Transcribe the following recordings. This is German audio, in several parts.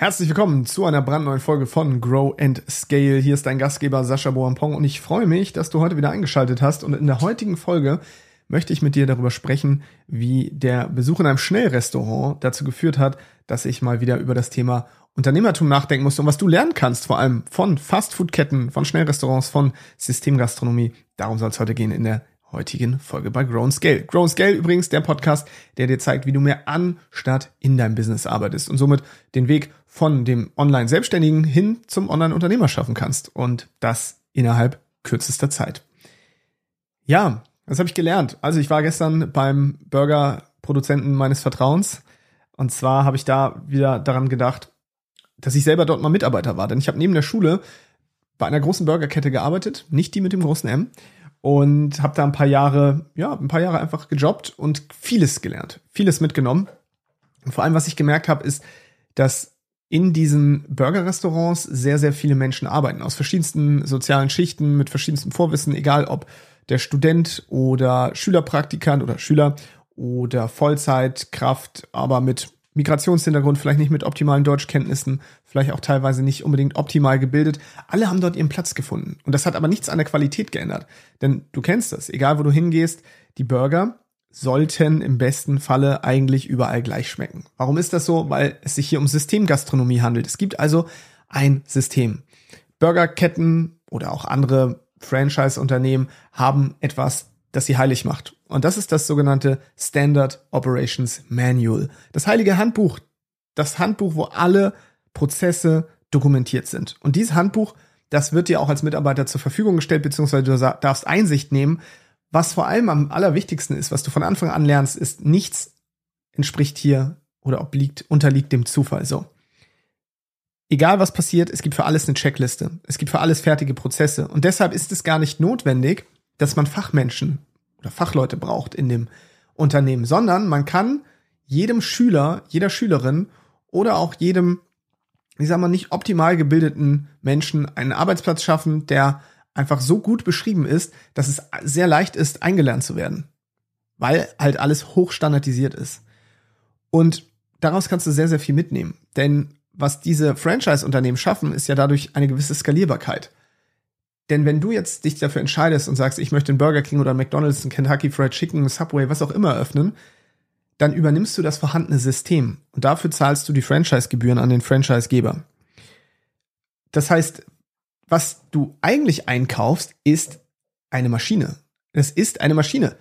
Herzlich willkommen zu einer brandneuen Folge von Grow and Scale. Hier ist dein Gastgeber Sascha Boampong und ich freue mich, dass du heute wieder eingeschaltet hast. Und in der heutigen Folge möchte ich mit dir darüber sprechen, wie der Besuch in einem Schnellrestaurant dazu geführt hat, dass ich mal wieder über das Thema Unternehmertum nachdenken musste und was du lernen kannst, vor allem von Fastfood-Ketten, von Schnellrestaurants, von Systemgastronomie. Darum soll es heute gehen in der heutigen Folge bei Grown Scale. Grown Scale übrigens der Podcast, der dir zeigt, wie du mehr an statt in deinem Business arbeitest und somit den Weg von dem Online-Selbstständigen hin zum Online-Unternehmer schaffen kannst und das innerhalb kürzester Zeit. Ja, das habe ich gelernt. Also ich war gestern beim Burger-Produzenten meines Vertrauens und zwar habe ich da wieder daran gedacht, dass ich selber dort mal Mitarbeiter war, denn ich habe neben der Schule bei einer großen Burgerkette gearbeitet, nicht die mit dem großen M, und habe da ein paar Jahre, ja, ein paar Jahre einfach gejobbt und vieles gelernt, vieles mitgenommen. Und vor allem, was ich gemerkt habe, ist, dass in diesen Burger-Restaurants sehr, sehr viele Menschen arbeiten, aus verschiedensten sozialen Schichten, mit verschiedenstem Vorwissen, egal ob der Student oder Schülerpraktikant oder Schüler oder Vollzeitkraft, aber mit Migrationshintergrund, vielleicht nicht mit optimalen Deutschkenntnissen, vielleicht auch teilweise nicht unbedingt optimal gebildet. Alle haben dort ihren Platz gefunden. Und das hat aber nichts an der Qualität geändert. Denn du kennst das, egal wo du hingehst, die Burger sollten im besten Falle eigentlich überall gleich schmecken. Warum ist das so? Weil es sich hier um Systemgastronomie handelt. Es gibt also ein System. Burgerketten oder auch andere Franchise-Unternehmen haben etwas, das sie heilig macht. Und das ist das sogenannte Standard Operations Manual. Das heilige Handbuch. Das Handbuch, wo alle Prozesse dokumentiert sind. Und dieses Handbuch, das wird dir auch als Mitarbeiter zur Verfügung gestellt, beziehungsweise du darfst Einsicht nehmen. Was vor allem am allerwichtigsten ist, was du von Anfang an lernst, ist, nichts entspricht hier oder obliegt, unterliegt dem Zufall so. Egal was passiert, es gibt für alles eine Checkliste. Es gibt für alles fertige Prozesse. Und deshalb ist es gar nicht notwendig, dass man Fachmenschen oder Fachleute braucht in dem Unternehmen, sondern man kann jedem Schüler, jeder Schülerin oder auch jedem, ich sag mal, nicht optimal gebildeten Menschen einen Arbeitsplatz schaffen, der einfach so gut beschrieben ist, dass es sehr leicht ist, eingelernt zu werden. Weil halt alles hochstandardisiert ist. Und daraus kannst du sehr, sehr viel mitnehmen. Denn was diese Franchise-Unternehmen schaffen, ist ja dadurch eine gewisse Skalierbarkeit. Denn wenn du jetzt dich dafür entscheidest und sagst, ich möchte einen Burger King oder einen McDonald's, einen Kentucky Fried Chicken, Subway, was auch immer öffnen, dann übernimmst du das vorhandene System und dafür zahlst du die Franchise-Gebühren an den Franchise-Geber. Das heißt, was du eigentlich einkaufst, ist eine Maschine. Es ist eine Maschine.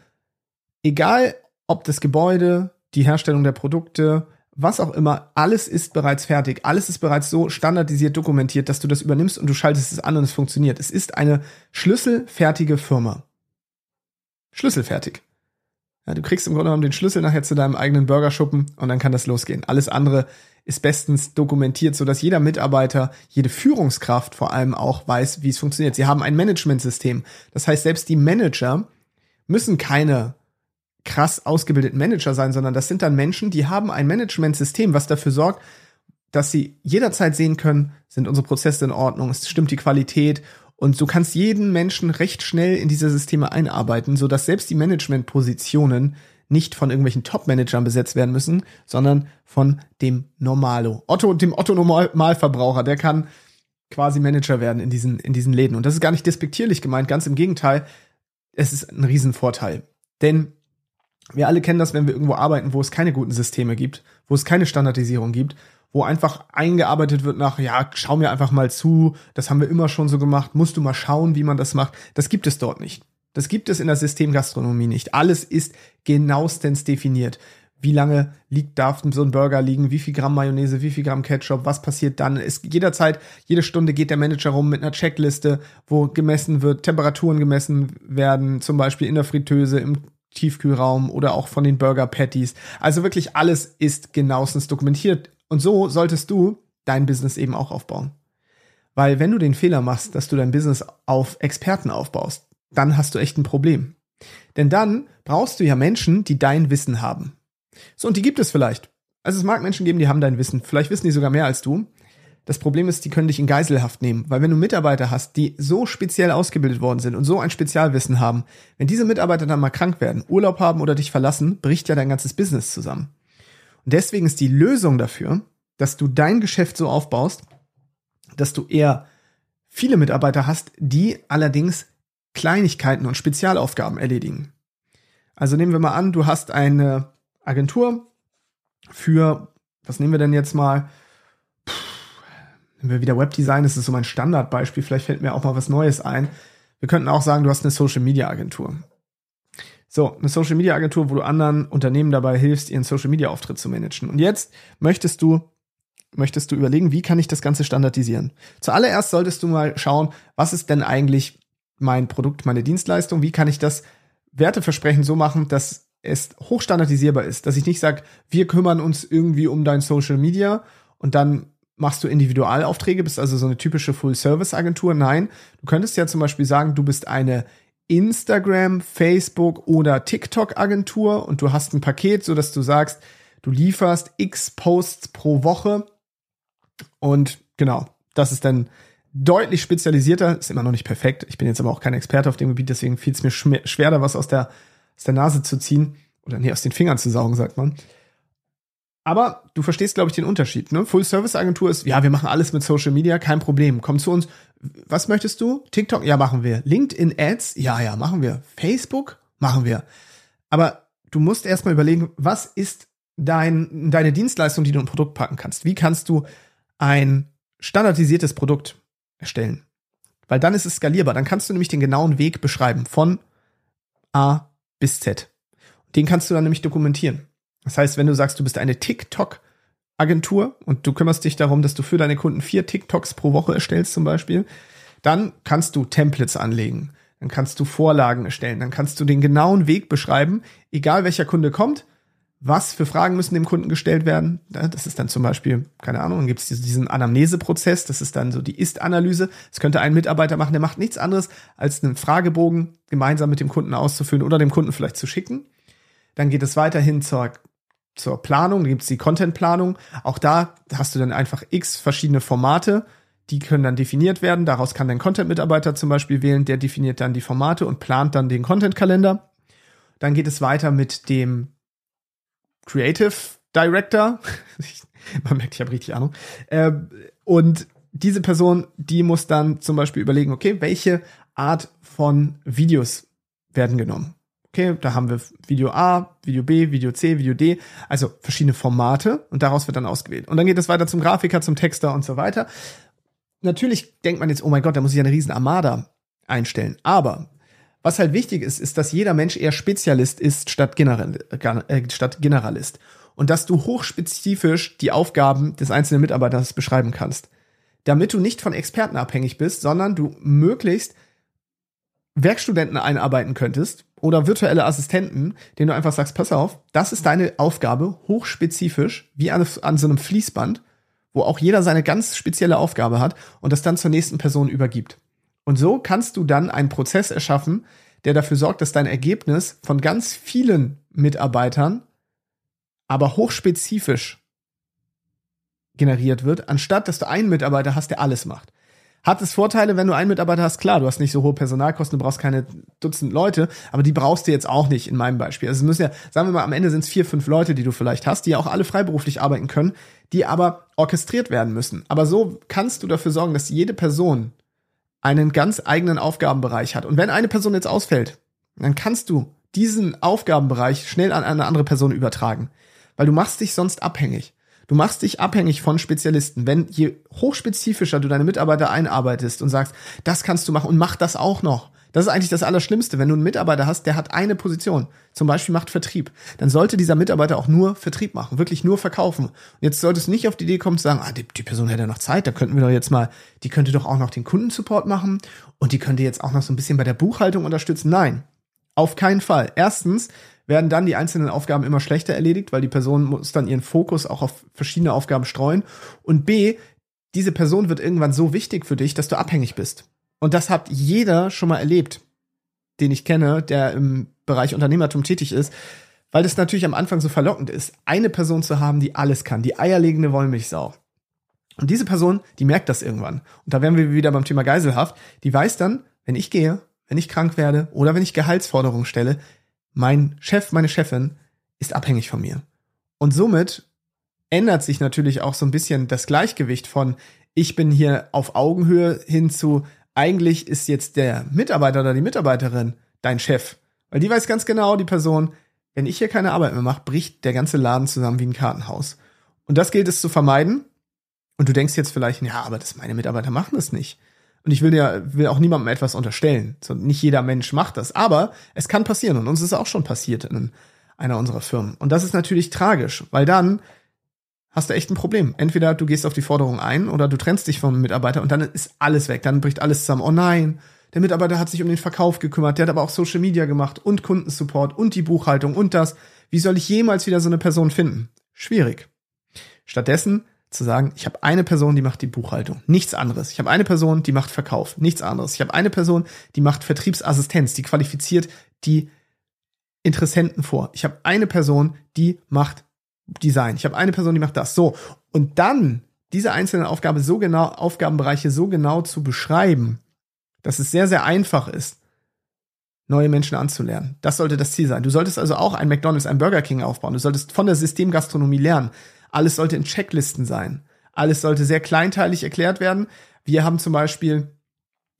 Egal, ob das Gebäude, die Herstellung der Produkte, was auch immer, alles ist bereits fertig. Alles ist bereits so standardisiert dokumentiert, dass du das übernimmst und du schaltest es an und es funktioniert. Es ist eine schlüsselfertige Firma. Schlüsselfertig. Ja, du kriegst im Grunde genommen den Schlüssel nachher zu deinem eigenen Burgerschuppen und dann kann das losgehen. Alles andere ist bestens dokumentiert, sodass jeder Mitarbeiter, jede Führungskraft vor allem auch weiß, wie es funktioniert. Sie haben ein Managementsystem. Das heißt, selbst die Manager müssen keine krass ausgebildeten Manager sein, sondern das sind dann Menschen, die haben ein Managementsystem, was dafür sorgt, dass sie jederzeit sehen können, sind unsere Prozesse in Ordnung, es stimmt die Qualität und du kannst jeden Menschen recht schnell in diese Systeme einarbeiten, so dass selbst die Managementpositionen nicht von irgendwelchen Top-Managern besetzt werden müssen, sondern von dem Normalo. Otto, dem Otto-Normalverbraucher, der kann quasi Manager werden in diesen, in diesen Läden. Und das ist gar nicht despektierlich gemeint, ganz im Gegenteil. Es ist ein Riesenvorteil. Denn wir alle kennen das, wenn wir irgendwo arbeiten, wo es keine guten Systeme gibt, wo es keine Standardisierung gibt, wo einfach eingearbeitet wird nach, ja, schau mir einfach mal zu, das haben wir immer schon so gemacht, musst du mal schauen, wie man das macht. Das gibt es dort nicht. Das gibt es in der Systemgastronomie nicht. Alles ist genauestens definiert. Wie lange liegt, darf so ein Burger liegen? Wie viel Gramm Mayonnaise? Wie viel Gramm Ketchup? Was passiert dann? Es, jederzeit, jede Stunde geht der Manager rum mit einer Checkliste, wo gemessen wird, Temperaturen gemessen werden, zum Beispiel in der Fritteuse, im Tiefkühlraum oder auch von den Burger Patties. Also wirklich alles ist genauestens dokumentiert. Und so solltest du dein Business eben auch aufbauen. Weil wenn du den Fehler machst, dass du dein Business auf Experten aufbaust, dann hast du echt ein Problem. Denn dann brauchst du ja Menschen, die dein Wissen haben. So, und die gibt es vielleicht. Also es mag Menschen geben, die haben dein Wissen. Vielleicht wissen die sogar mehr als du. Das Problem ist, die können dich in Geiselhaft nehmen, weil wenn du Mitarbeiter hast, die so speziell ausgebildet worden sind und so ein Spezialwissen haben, wenn diese Mitarbeiter dann mal krank werden, Urlaub haben oder dich verlassen, bricht ja dein ganzes Business zusammen. Und deswegen ist die Lösung dafür, dass du dein Geschäft so aufbaust, dass du eher viele Mitarbeiter hast, die allerdings Kleinigkeiten und Spezialaufgaben erledigen. Also nehmen wir mal an, du hast eine Agentur für, was nehmen wir denn jetzt mal? Nehmen wir wieder Webdesign, das ist so mein Standardbeispiel, vielleicht fällt mir auch mal was Neues ein. Wir könnten auch sagen, du hast eine Social Media Agentur. So, eine Social Media Agentur, wo du anderen Unternehmen dabei hilfst, ihren Social Media Auftritt zu managen. Und jetzt möchtest du möchtest du überlegen, wie kann ich das Ganze standardisieren? Zuallererst solltest du mal schauen, was ist denn eigentlich mein Produkt, meine Dienstleistung? Wie kann ich das Werteversprechen so machen, dass es hochstandardisierbar ist, dass ich nicht sage, wir kümmern uns irgendwie um dein Social Media und dann machst du Individualaufträge, bist also so eine typische Full-Service-Agentur. Nein, du könntest ja zum Beispiel sagen, du bist eine Instagram, Facebook oder TikTok-Agentur und du hast ein Paket, so dass du sagst, du lieferst x Posts pro Woche und genau, das ist dann deutlich spezialisierter, ist immer noch nicht perfekt. Ich bin jetzt aber auch kein Experte auf dem Gebiet, deswegen fiel es mir schwer, da was aus der, aus der Nase zu ziehen. Oder nee, aus den Fingern zu saugen, sagt man. Aber du verstehst, glaube ich, den Unterschied. Ne? Full-Service-Agentur ist, ja, wir machen alles mit Social Media, kein Problem. Komm zu uns. Was möchtest du? TikTok? Ja, machen wir. LinkedIn-Ads? Ja, ja, machen wir. Facebook? Machen wir. Aber du musst erstmal überlegen, was ist dein, deine Dienstleistung, die du in ein Produkt packen kannst? Wie kannst du ein standardisiertes Produkt erstellen. Weil dann ist es skalierbar. Dann kannst du nämlich den genauen Weg beschreiben von A bis Z. Den kannst du dann nämlich dokumentieren. Das heißt, wenn du sagst, du bist eine TikTok-Agentur und du kümmerst dich darum, dass du für deine Kunden vier TikToks pro Woche erstellst zum Beispiel, dann kannst du Templates anlegen. Dann kannst du Vorlagen erstellen. Dann kannst du den genauen Weg beschreiben, egal welcher Kunde kommt was für Fragen müssen dem Kunden gestellt werden. Das ist dann zum Beispiel, keine Ahnung, dann gibt es diesen Anamneseprozess, das ist dann so die Ist-Analyse. Das könnte ein Mitarbeiter machen, der macht nichts anderes, als einen Fragebogen gemeinsam mit dem Kunden auszufüllen oder dem Kunden vielleicht zu schicken. Dann geht es weiterhin zur, zur Planung, da gibt es die Content-Planung. Auch da hast du dann einfach x verschiedene Formate, die können dann definiert werden. Daraus kann dein Content-Mitarbeiter zum Beispiel wählen, der definiert dann die Formate und plant dann den Content-Kalender. Dann geht es weiter mit dem Creative Director. Man merkt, ich habe richtig Ahnung. Äh, und diese Person, die muss dann zum Beispiel überlegen, okay, welche Art von Videos werden genommen. Okay, da haben wir Video A, Video B, Video C, Video D, also verschiedene Formate und daraus wird dann ausgewählt. Und dann geht es weiter zum Grafiker, zum Texter und so weiter. Natürlich denkt man jetzt, oh mein Gott, da muss ich eine riesen Armada einstellen. Aber was halt wichtig ist, ist, dass jeder Mensch eher Spezialist ist statt, General, äh, statt Generalist. Und dass du hochspezifisch die Aufgaben des einzelnen Mitarbeiters beschreiben kannst. Damit du nicht von Experten abhängig bist, sondern du möglichst Werkstudenten einarbeiten könntest oder virtuelle Assistenten, denen du einfach sagst, pass auf, das ist deine Aufgabe, hochspezifisch, wie an, an so einem Fließband, wo auch jeder seine ganz spezielle Aufgabe hat und das dann zur nächsten Person übergibt. Und so kannst du dann einen Prozess erschaffen, der dafür sorgt, dass dein Ergebnis von ganz vielen Mitarbeitern, aber hochspezifisch generiert wird, anstatt dass du einen Mitarbeiter hast, der alles macht. Hat es Vorteile, wenn du einen Mitarbeiter hast? Klar, du hast nicht so hohe Personalkosten, du brauchst keine Dutzend Leute, aber die brauchst du jetzt auch nicht in meinem Beispiel. Also es müssen ja, sagen wir mal, am Ende sind es vier, fünf Leute, die du vielleicht hast, die ja auch alle freiberuflich arbeiten können, die aber orchestriert werden müssen. Aber so kannst du dafür sorgen, dass jede Person einen ganz eigenen Aufgabenbereich hat. Und wenn eine Person jetzt ausfällt, dann kannst du diesen Aufgabenbereich schnell an eine andere Person übertragen. Weil du machst dich sonst abhängig. Du machst dich abhängig von Spezialisten. Wenn je hochspezifischer du deine Mitarbeiter einarbeitest und sagst, das kannst du machen und mach das auch noch, das ist eigentlich das Allerschlimmste. Wenn du einen Mitarbeiter hast, der hat eine Position, zum Beispiel macht Vertrieb, dann sollte dieser Mitarbeiter auch nur Vertrieb machen, wirklich nur verkaufen. Und jetzt solltest du nicht auf die Idee kommen zu sagen, ah, die, die Person hätte noch Zeit, da könnten wir doch jetzt mal, die könnte doch auch noch den Kundensupport machen und die könnte jetzt auch noch so ein bisschen bei der Buchhaltung unterstützen. Nein, auf keinen Fall. Erstens werden dann die einzelnen Aufgaben immer schlechter erledigt, weil die Person muss dann ihren Fokus auch auf verschiedene Aufgaben streuen. Und B, diese Person wird irgendwann so wichtig für dich, dass du abhängig bist. Und das hat jeder schon mal erlebt, den ich kenne, der im Bereich Unternehmertum tätig ist, weil es natürlich am Anfang so verlockend ist, eine Person zu haben, die alles kann, die eierlegende Wollmilchsau. Und diese Person, die merkt das irgendwann. Und da wären wir wieder beim Thema Geiselhaft. Die weiß dann, wenn ich gehe, wenn ich krank werde oder wenn ich Gehaltsforderungen stelle, mein Chef, meine Chefin ist abhängig von mir. Und somit ändert sich natürlich auch so ein bisschen das Gleichgewicht von ich bin hier auf Augenhöhe hin zu eigentlich ist jetzt der Mitarbeiter oder die Mitarbeiterin dein Chef. Weil die weiß ganz genau, die Person, wenn ich hier keine Arbeit mehr mache, bricht der ganze Laden zusammen wie ein Kartenhaus. Und das gilt es zu vermeiden. Und du denkst jetzt vielleicht, ja, aber das meine Mitarbeiter machen das nicht. Und ich will ja, will auch niemandem etwas unterstellen. So, nicht jeder Mensch macht das. Aber es kann passieren. Und uns ist auch schon passiert in einer unserer Firmen. Und das ist natürlich tragisch, weil dann hast du echt ein Problem. Entweder du gehst auf die Forderung ein oder du trennst dich vom Mitarbeiter und dann ist alles weg. Dann bricht alles zusammen. Oh nein, der Mitarbeiter hat sich um den Verkauf gekümmert, der hat aber auch Social Media gemacht und Kundensupport und die Buchhaltung und das. Wie soll ich jemals wieder so eine Person finden? Schwierig. Stattdessen zu sagen, ich habe eine Person, die macht die Buchhaltung, nichts anderes. Ich habe eine Person, die macht Verkauf, nichts anderes. Ich habe eine Person, die macht Vertriebsassistenz, die qualifiziert die Interessenten vor. Ich habe eine Person, die macht Design. Ich habe eine Person, die macht das. So. Und dann diese einzelnen Aufgabe so genau, Aufgabenbereiche so genau zu beschreiben, dass es sehr, sehr einfach ist, neue Menschen anzulernen. Das sollte das Ziel sein. Du solltest also auch ein McDonald's, ein Burger King aufbauen. Du solltest von der Systemgastronomie lernen. Alles sollte in Checklisten sein. Alles sollte sehr kleinteilig erklärt werden. Wir haben zum Beispiel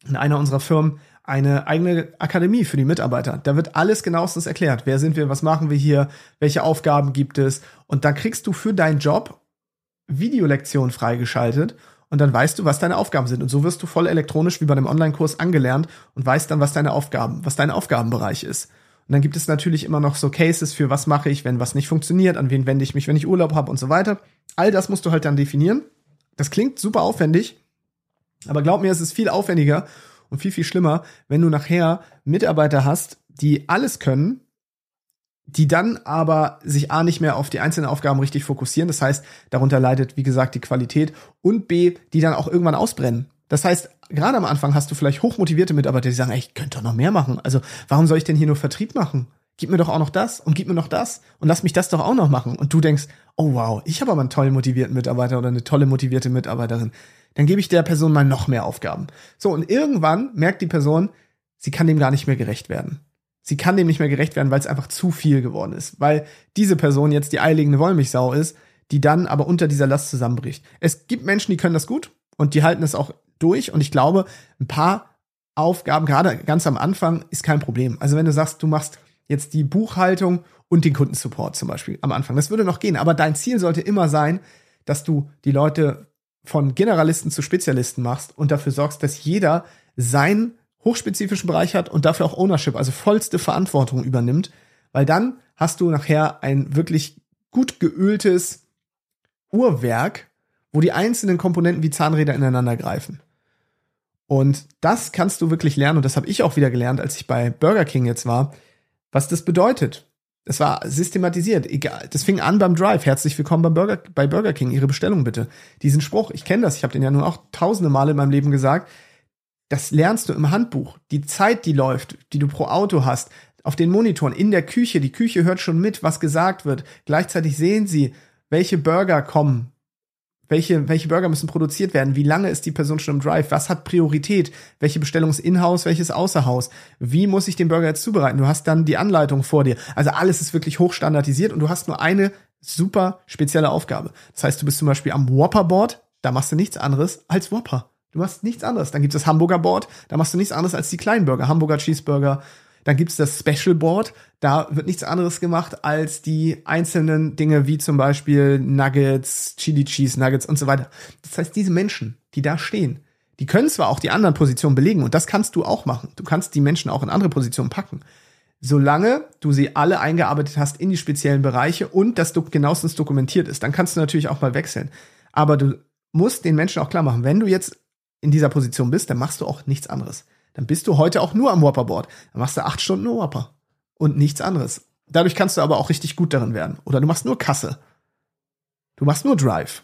in einer unserer Firmen eine eigene Akademie für die Mitarbeiter. Da wird alles genauestens erklärt. Wer sind wir? Was machen wir hier? Welche Aufgaben gibt es? Und dann kriegst du für deinen Job Videolektionen freigeschaltet und dann weißt du, was deine Aufgaben sind. Und so wirst du voll elektronisch wie bei einem Online-Kurs angelernt und weißt dann, was deine Aufgaben, was dein Aufgabenbereich ist. Und dann gibt es natürlich immer noch so Cases für was mache ich, wenn was nicht funktioniert, an wen wende ich mich, wenn ich Urlaub habe und so weiter. All das musst du halt dann definieren. Das klingt super aufwendig, aber glaub mir, es ist viel aufwendiger und viel, viel schlimmer, wenn du nachher Mitarbeiter hast, die alles können, die dann aber sich A nicht mehr auf die einzelnen Aufgaben richtig fokussieren. Das heißt, darunter leidet, wie gesagt, die Qualität und B, die dann auch irgendwann ausbrennen. Das heißt, gerade am Anfang hast du vielleicht hochmotivierte Mitarbeiter, die sagen, ey, ich könnte doch noch mehr machen. Also, warum soll ich denn hier nur Vertrieb machen? Gib mir doch auch noch das und gib mir noch das und lass mich das doch auch noch machen. Und du denkst, oh wow, ich habe aber einen tollen motivierten Mitarbeiter oder eine tolle motivierte Mitarbeiterin dann gebe ich der Person mal noch mehr Aufgaben. So, und irgendwann merkt die Person, sie kann dem gar nicht mehr gerecht werden. Sie kann dem nicht mehr gerecht werden, weil es einfach zu viel geworden ist. Weil diese Person jetzt die eiligende Wollmilchsau ist, die dann aber unter dieser Last zusammenbricht. Es gibt Menschen, die können das gut und die halten es auch durch. Und ich glaube, ein paar Aufgaben, gerade ganz am Anfang, ist kein Problem. Also wenn du sagst, du machst jetzt die Buchhaltung und den Kundensupport zum Beispiel am Anfang, das würde noch gehen. Aber dein Ziel sollte immer sein, dass du die Leute von Generalisten zu Spezialisten machst und dafür sorgst, dass jeder seinen hochspezifischen Bereich hat und dafür auch Ownership, also vollste Verantwortung übernimmt, weil dann hast du nachher ein wirklich gut geöltes Uhrwerk, wo die einzelnen Komponenten wie Zahnräder ineinander greifen. Und das kannst du wirklich lernen und das habe ich auch wieder gelernt, als ich bei Burger King jetzt war, was das bedeutet. Es war systematisiert. Egal. Das fing an beim Drive. Herzlich willkommen beim Burger, bei Burger King. Ihre Bestellung bitte. Diesen Spruch, ich kenne das. Ich habe den ja nun auch tausende Male in meinem Leben gesagt. Das lernst du im Handbuch. Die Zeit, die läuft, die du pro Auto hast, auf den Monitoren, in der Küche. Die Küche hört schon mit, was gesagt wird. Gleichzeitig sehen sie, welche Burger kommen, welche, welche Burger müssen produziert werden? Wie lange ist die Person schon im Drive? Was hat Priorität? Welche Bestellung ist in-house, welches außer-Haus? Wie muss ich den Burger jetzt zubereiten? Du hast dann die Anleitung vor dir. Also alles ist wirklich hochstandardisiert und du hast nur eine super spezielle Aufgabe. Das heißt, du bist zum Beispiel am Whopper-Board, da machst du nichts anderes als Whopper. Du machst nichts anderes. Dann gibt es das Hamburger Board, da machst du nichts anderes als die kleinen Burger. Hamburger Cheeseburger, dann gibt's das Special Board. Da wird nichts anderes gemacht als die einzelnen Dinge, wie zum Beispiel Nuggets, Chili Cheese Nuggets und so weiter. Das heißt, diese Menschen, die da stehen, die können zwar auch die anderen Positionen belegen und das kannst du auch machen. Du kannst die Menschen auch in andere Positionen packen. Solange du sie alle eingearbeitet hast in die speziellen Bereiche und das genauestens dokumentiert ist, dann kannst du natürlich auch mal wechseln. Aber du musst den Menschen auch klar machen, wenn du jetzt in dieser Position bist, dann machst du auch nichts anderes dann bist du heute auch nur am Whopperboard. Dann machst du acht Stunden nur Whopper und nichts anderes. Dadurch kannst du aber auch richtig gut darin werden. Oder du machst nur Kasse. Du machst nur Drive.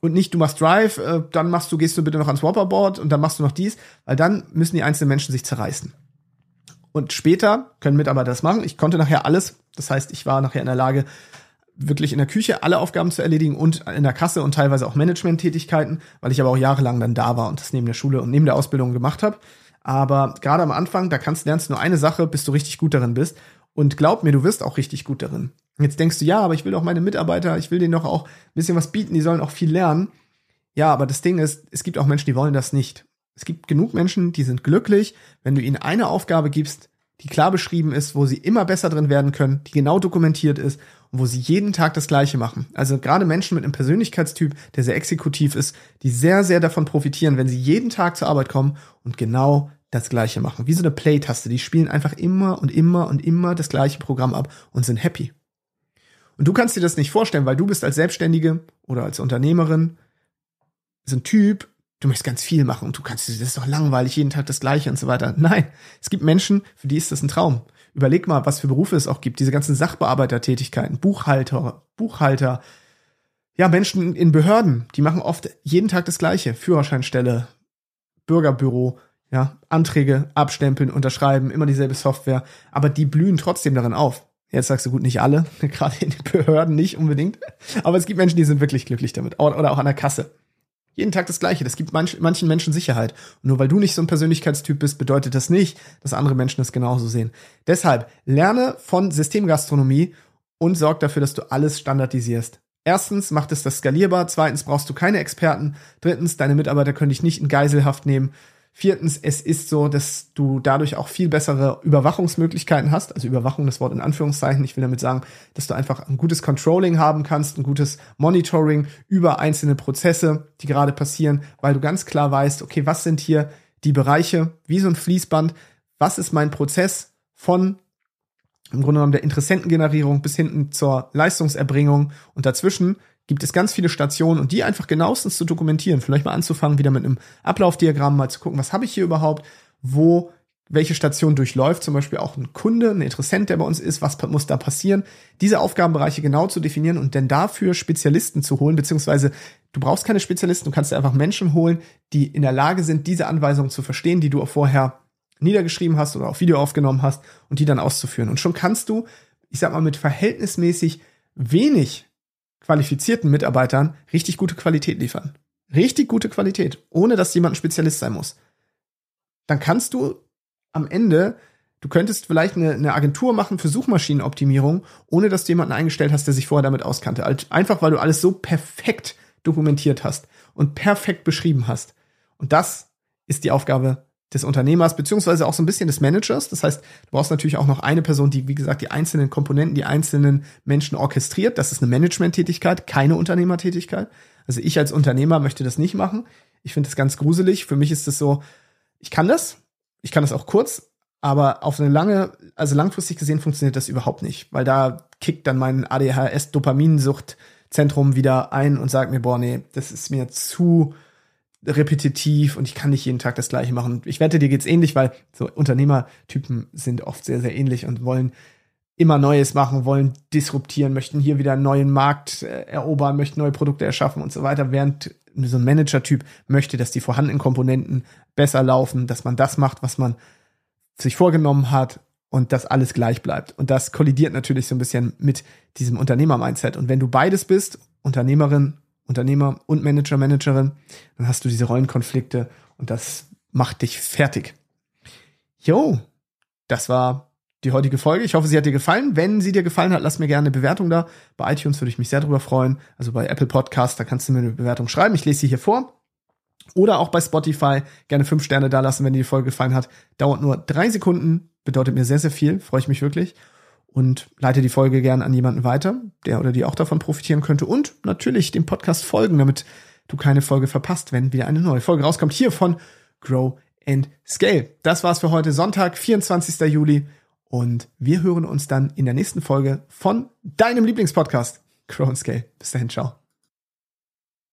Und nicht, du machst Drive, äh, dann machst du, gehst du bitte noch ans Whopperboard und dann machst du noch dies, weil dann müssen die einzelnen Menschen sich zerreißen. Und später können Mitarbeiter das machen. Ich konnte nachher alles. Das heißt, ich war nachher in der Lage, wirklich in der Küche alle Aufgaben zu erledigen und in der Kasse und teilweise auch Management-Tätigkeiten, weil ich aber auch jahrelang dann da war und das neben der Schule und neben der Ausbildung gemacht habe. Aber gerade am Anfang, da kannst lernst du nur eine Sache, bis du richtig gut darin bist. Und glaub mir, du wirst auch richtig gut darin. Jetzt denkst du, ja, aber ich will doch meine Mitarbeiter, ich will denen doch auch ein bisschen was bieten, die sollen auch viel lernen. Ja, aber das Ding ist, es gibt auch Menschen, die wollen das nicht. Es gibt genug Menschen, die sind glücklich, wenn du ihnen eine Aufgabe gibst, die klar beschrieben ist, wo sie immer besser drin werden können, die genau dokumentiert ist und wo sie jeden Tag das Gleiche machen. Also gerade Menschen mit einem Persönlichkeitstyp, der sehr exekutiv ist, die sehr, sehr davon profitieren, wenn sie jeden Tag zur Arbeit kommen und genau das Gleiche machen. Wie so eine Play-Taste. Die spielen einfach immer und immer und immer das gleiche Programm ab und sind happy. Und du kannst dir das nicht vorstellen, weil du bist als Selbstständige oder als Unternehmerin so ein Typ, du möchtest ganz viel machen und du kannst, das ist doch langweilig, jeden Tag das Gleiche und so weiter. Nein, es gibt Menschen, für die ist das ein Traum. Überleg mal, was für Berufe es auch gibt. Diese ganzen Sachbearbeitertätigkeiten, Buchhalter, Buchhalter, ja, Menschen in Behörden, die machen oft jeden Tag das Gleiche. Führerscheinstelle, Bürgerbüro, ja, Anträge, abstempeln, unterschreiben, immer dieselbe Software, aber die blühen trotzdem darin auf. Jetzt sagst du gut, nicht alle, gerade in den Behörden nicht unbedingt, aber es gibt Menschen, die sind wirklich glücklich damit oder auch an der Kasse jeden Tag das Gleiche. Das gibt manch, manchen Menschen Sicherheit. Und nur weil du nicht so ein Persönlichkeitstyp bist, bedeutet das nicht, dass andere Menschen das genauso sehen. Deshalb lerne von Systemgastronomie und sorg dafür, dass du alles standardisierst. Erstens macht es das skalierbar. Zweitens brauchst du keine Experten. Drittens, deine Mitarbeiter können dich nicht in Geiselhaft nehmen. Viertens, es ist so, dass du dadurch auch viel bessere Überwachungsmöglichkeiten hast. Also Überwachung, das Wort in Anführungszeichen. Ich will damit sagen, dass du einfach ein gutes Controlling haben kannst, ein gutes Monitoring über einzelne Prozesse, die gerade passieren, weil du ganz klar weißt, okay, was sind hier die Bereiche, wie so ein Fließband, was ist mein Prozess von im Grunde genommen der Interessentengenerierung bis hinten zur Leistungserbringung und dazwischen gibt es ganz viele Stationen und die einfach genauestens zu dokumentieren. Vielleicht mal anzufangen, wieder mit einem Ablaufdiagramm mal zu gucken, was habe ich hier überhaupt, wo welche Station durchläuft, zum Beispiel auch ein Kunde, ein Interessent, der bei uns ist, was muss da passieren, diese Aufgabenbereiche genau zu definieren und dann dafür Spezialisten zu holen, beziehungsweise du brauchst keine Spezialisten, du kannst dir einfach Menschen holen, die in der Lage sind, diese Anweisungen zu verstehen, die du vorher niedergeschrieben hast oder auf Video aufgenommen hast und die dann auszuführen. Und schon kannst du, ich sag mal, mit verhältnismäßig wenig qualifizierten Mitarbeitern richtig gute Qualität liefern. Richtig gute Qualität, ohne dass jemand ein Spezialist sein muss. Dann kannst du am Ende, du könntest vielleicht eine, eine Agentur machen für Suchmaschinenoptimierung, ohne dass du jemanden eingestellt hast, der sich vorher damit auskannte. Einfach weil du alles so perfekt dokumentiert hast und perfekt beschrieben hast. Und das ist die Aufgabe des Unternehmers, beziehungsweise auch so ein bisschen des Managers. Das heißt, du brauchst natürlich auch noch eine Person, die, wie gesagt, die einzelnen Komponenten, die einzelnen Menschen orchestriert. Das ist eine Management-Tätigkeit, keine Unternehmertätigkeit. Also ich als Unternehmer möchte das nicht machen. Ich finde das ganz gruselig. Für mich ist es so, ich kann das, ich kann das auch kurz, aber auf eine lange, also langfristig gesehen funktioniert das überhaupt nicht, weil da kickt dann mein ADHS-Dopaminsuchtzentrum wieder ein und sagt mir, boah, nee, das ist mir zu, repetitiv und ich kann nicht jeden Tag das gleiche machen. Ich wette, dir geht's ähnlich, weil so Unternehmertypen sind oft sehr, sehr ähnlich und wollen immer Neues machen, wollen disruptieren, möchten hier wieder einen neuen Markt äh, erobern, möchten neue Produkte erschaffen und so weiter, während so ein Manager-Typ möchte, dass die vorhandenen Komponenten besser laufen, dass man das macht, was man sich vorgenommen hat und dass alles gleich bleibt. Und das kollidiert natürlich so ein bisschen mit diesem Unternehmer-Mindset. Und wenn du beides bist, Unternehmerin Unternehmer und Manager, Managerin, dann hast du diese Rollenkonflikte und das macht dich fertig. Jo, das war die heutige Folge. Ich hoffe, sie hat dir gefallen. Wenn sie dir gefallen hat, lass mir gerne eine Bewertung da. Bei iTunes würde ich mich sehr darüber freuen. Also bei Apple Podcast, da kannst du mir eine Bewertung schreiben. Ich lese sie hier vor. Oder auch bei Spotify gerne fünf Sterne da lassen, wenn dir die Folge gefallen hat. Dauert nur drei Sekunden, bedeutet mir sehr, sehr viel. Freue ich mich wirklich und leite die Folge gern an jemanden weiter, der oder die auch davon profitieren könnte und natürlich dem Podcast folgen, damit du keine Folge verpasst, wenn wieder eine neue Folge rauskommt hier von Grow and Scale. Das war's für heute Sonntag, 24. Juli und wir hören uns dann in der nächsten Folge von deinem Lieblingspodcast Grow and Scale. Bis dahin, ciao.